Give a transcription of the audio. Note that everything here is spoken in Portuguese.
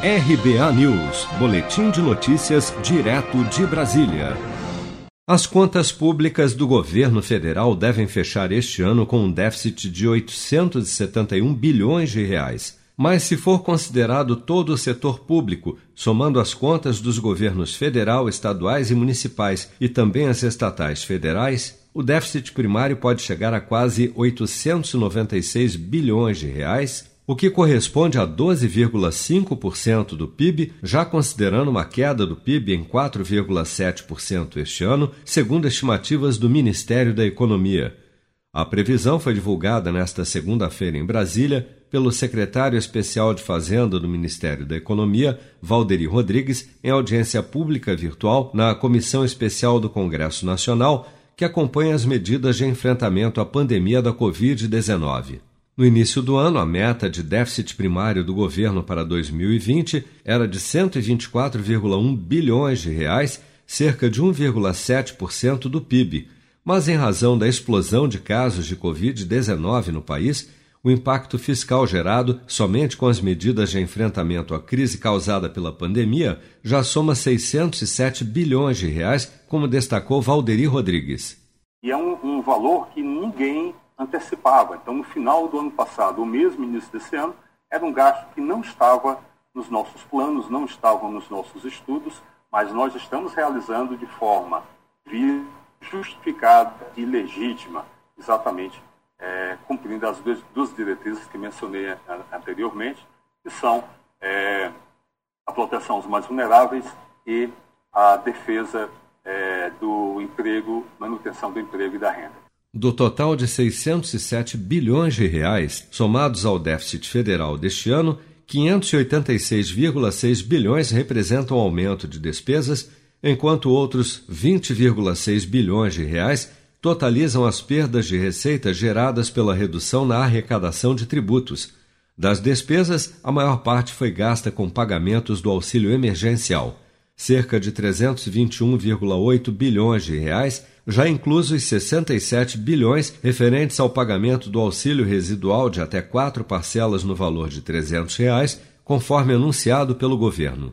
RBA News, Boletim de Notícias, direto de Brasília. As contas públicas do governo federal devem fechar este ano com um déficit de 871 bilhões de reais. Mas se for considerado todo o setor público, somando as contas dos governos federal, estaduais e municipais e também as estatais federais, o déficit primário pode chegar a quase 896 bilhões de reais o que corresponde a 12,5% do PIB, já considerando uma queda do PIB em 4,7% este ano, segundo estimativas do Ministério da Economia. A previsão foi divulgada nesta segunda-feira em Brasília pelo secretário especial de Fazenda do Ministério da Economia, Valderi Rodrigues, em audiência pública virtual na Comissão Especial do Congresso Nacional, que acompanha as medidas de enfrentamento à pandemia da Covid-19. No início do ano, a meta de déficit primário do governo para 2020 era de 124,1 bilhões de reais, cerca de 1,7% do PIB. Mas em razão da explosão de casos de COVID-19 no país, o impacto fiscal gerado somente com as medidas de enfrentamento à crise causada pela pandemia já soma 607 bilhões de reais, como destacou Valderi Rodrigues. E é um, um valor que ninguém antecipava. Então, no final do ano passado, ou mesmo início desse ano, era um gasto que não estava nos nossos planos, não estava nos nossos estudos, mas nós estamos realizando de forma justificada e legítima, exatamente é, cumprindo as duas, duas, diretrizes que mencionei anteriormente, que são é, a proteção aos mais vulneráveis e a defesa é, do emprego, manutenção do emprego e da renda. Do total de 607 bilhões de reais somados ao déficit federal deste ano, 586,6 bilhões representam aumento de despesas, enquanto outros 20,6 bilhões de reais totalizam as perdas de receita geradas pela redução na arrecadação de tributos. Das despesas, a maior parte foi gasta com pagamentos do auxílio emergencial cerca de 321,8 bilhões de reais, já inclusos 67 bilhões referentes ao pagamento do auxílio residual de até quatro parcelas no valor de 300 reais, conforme anunciado pelo governo.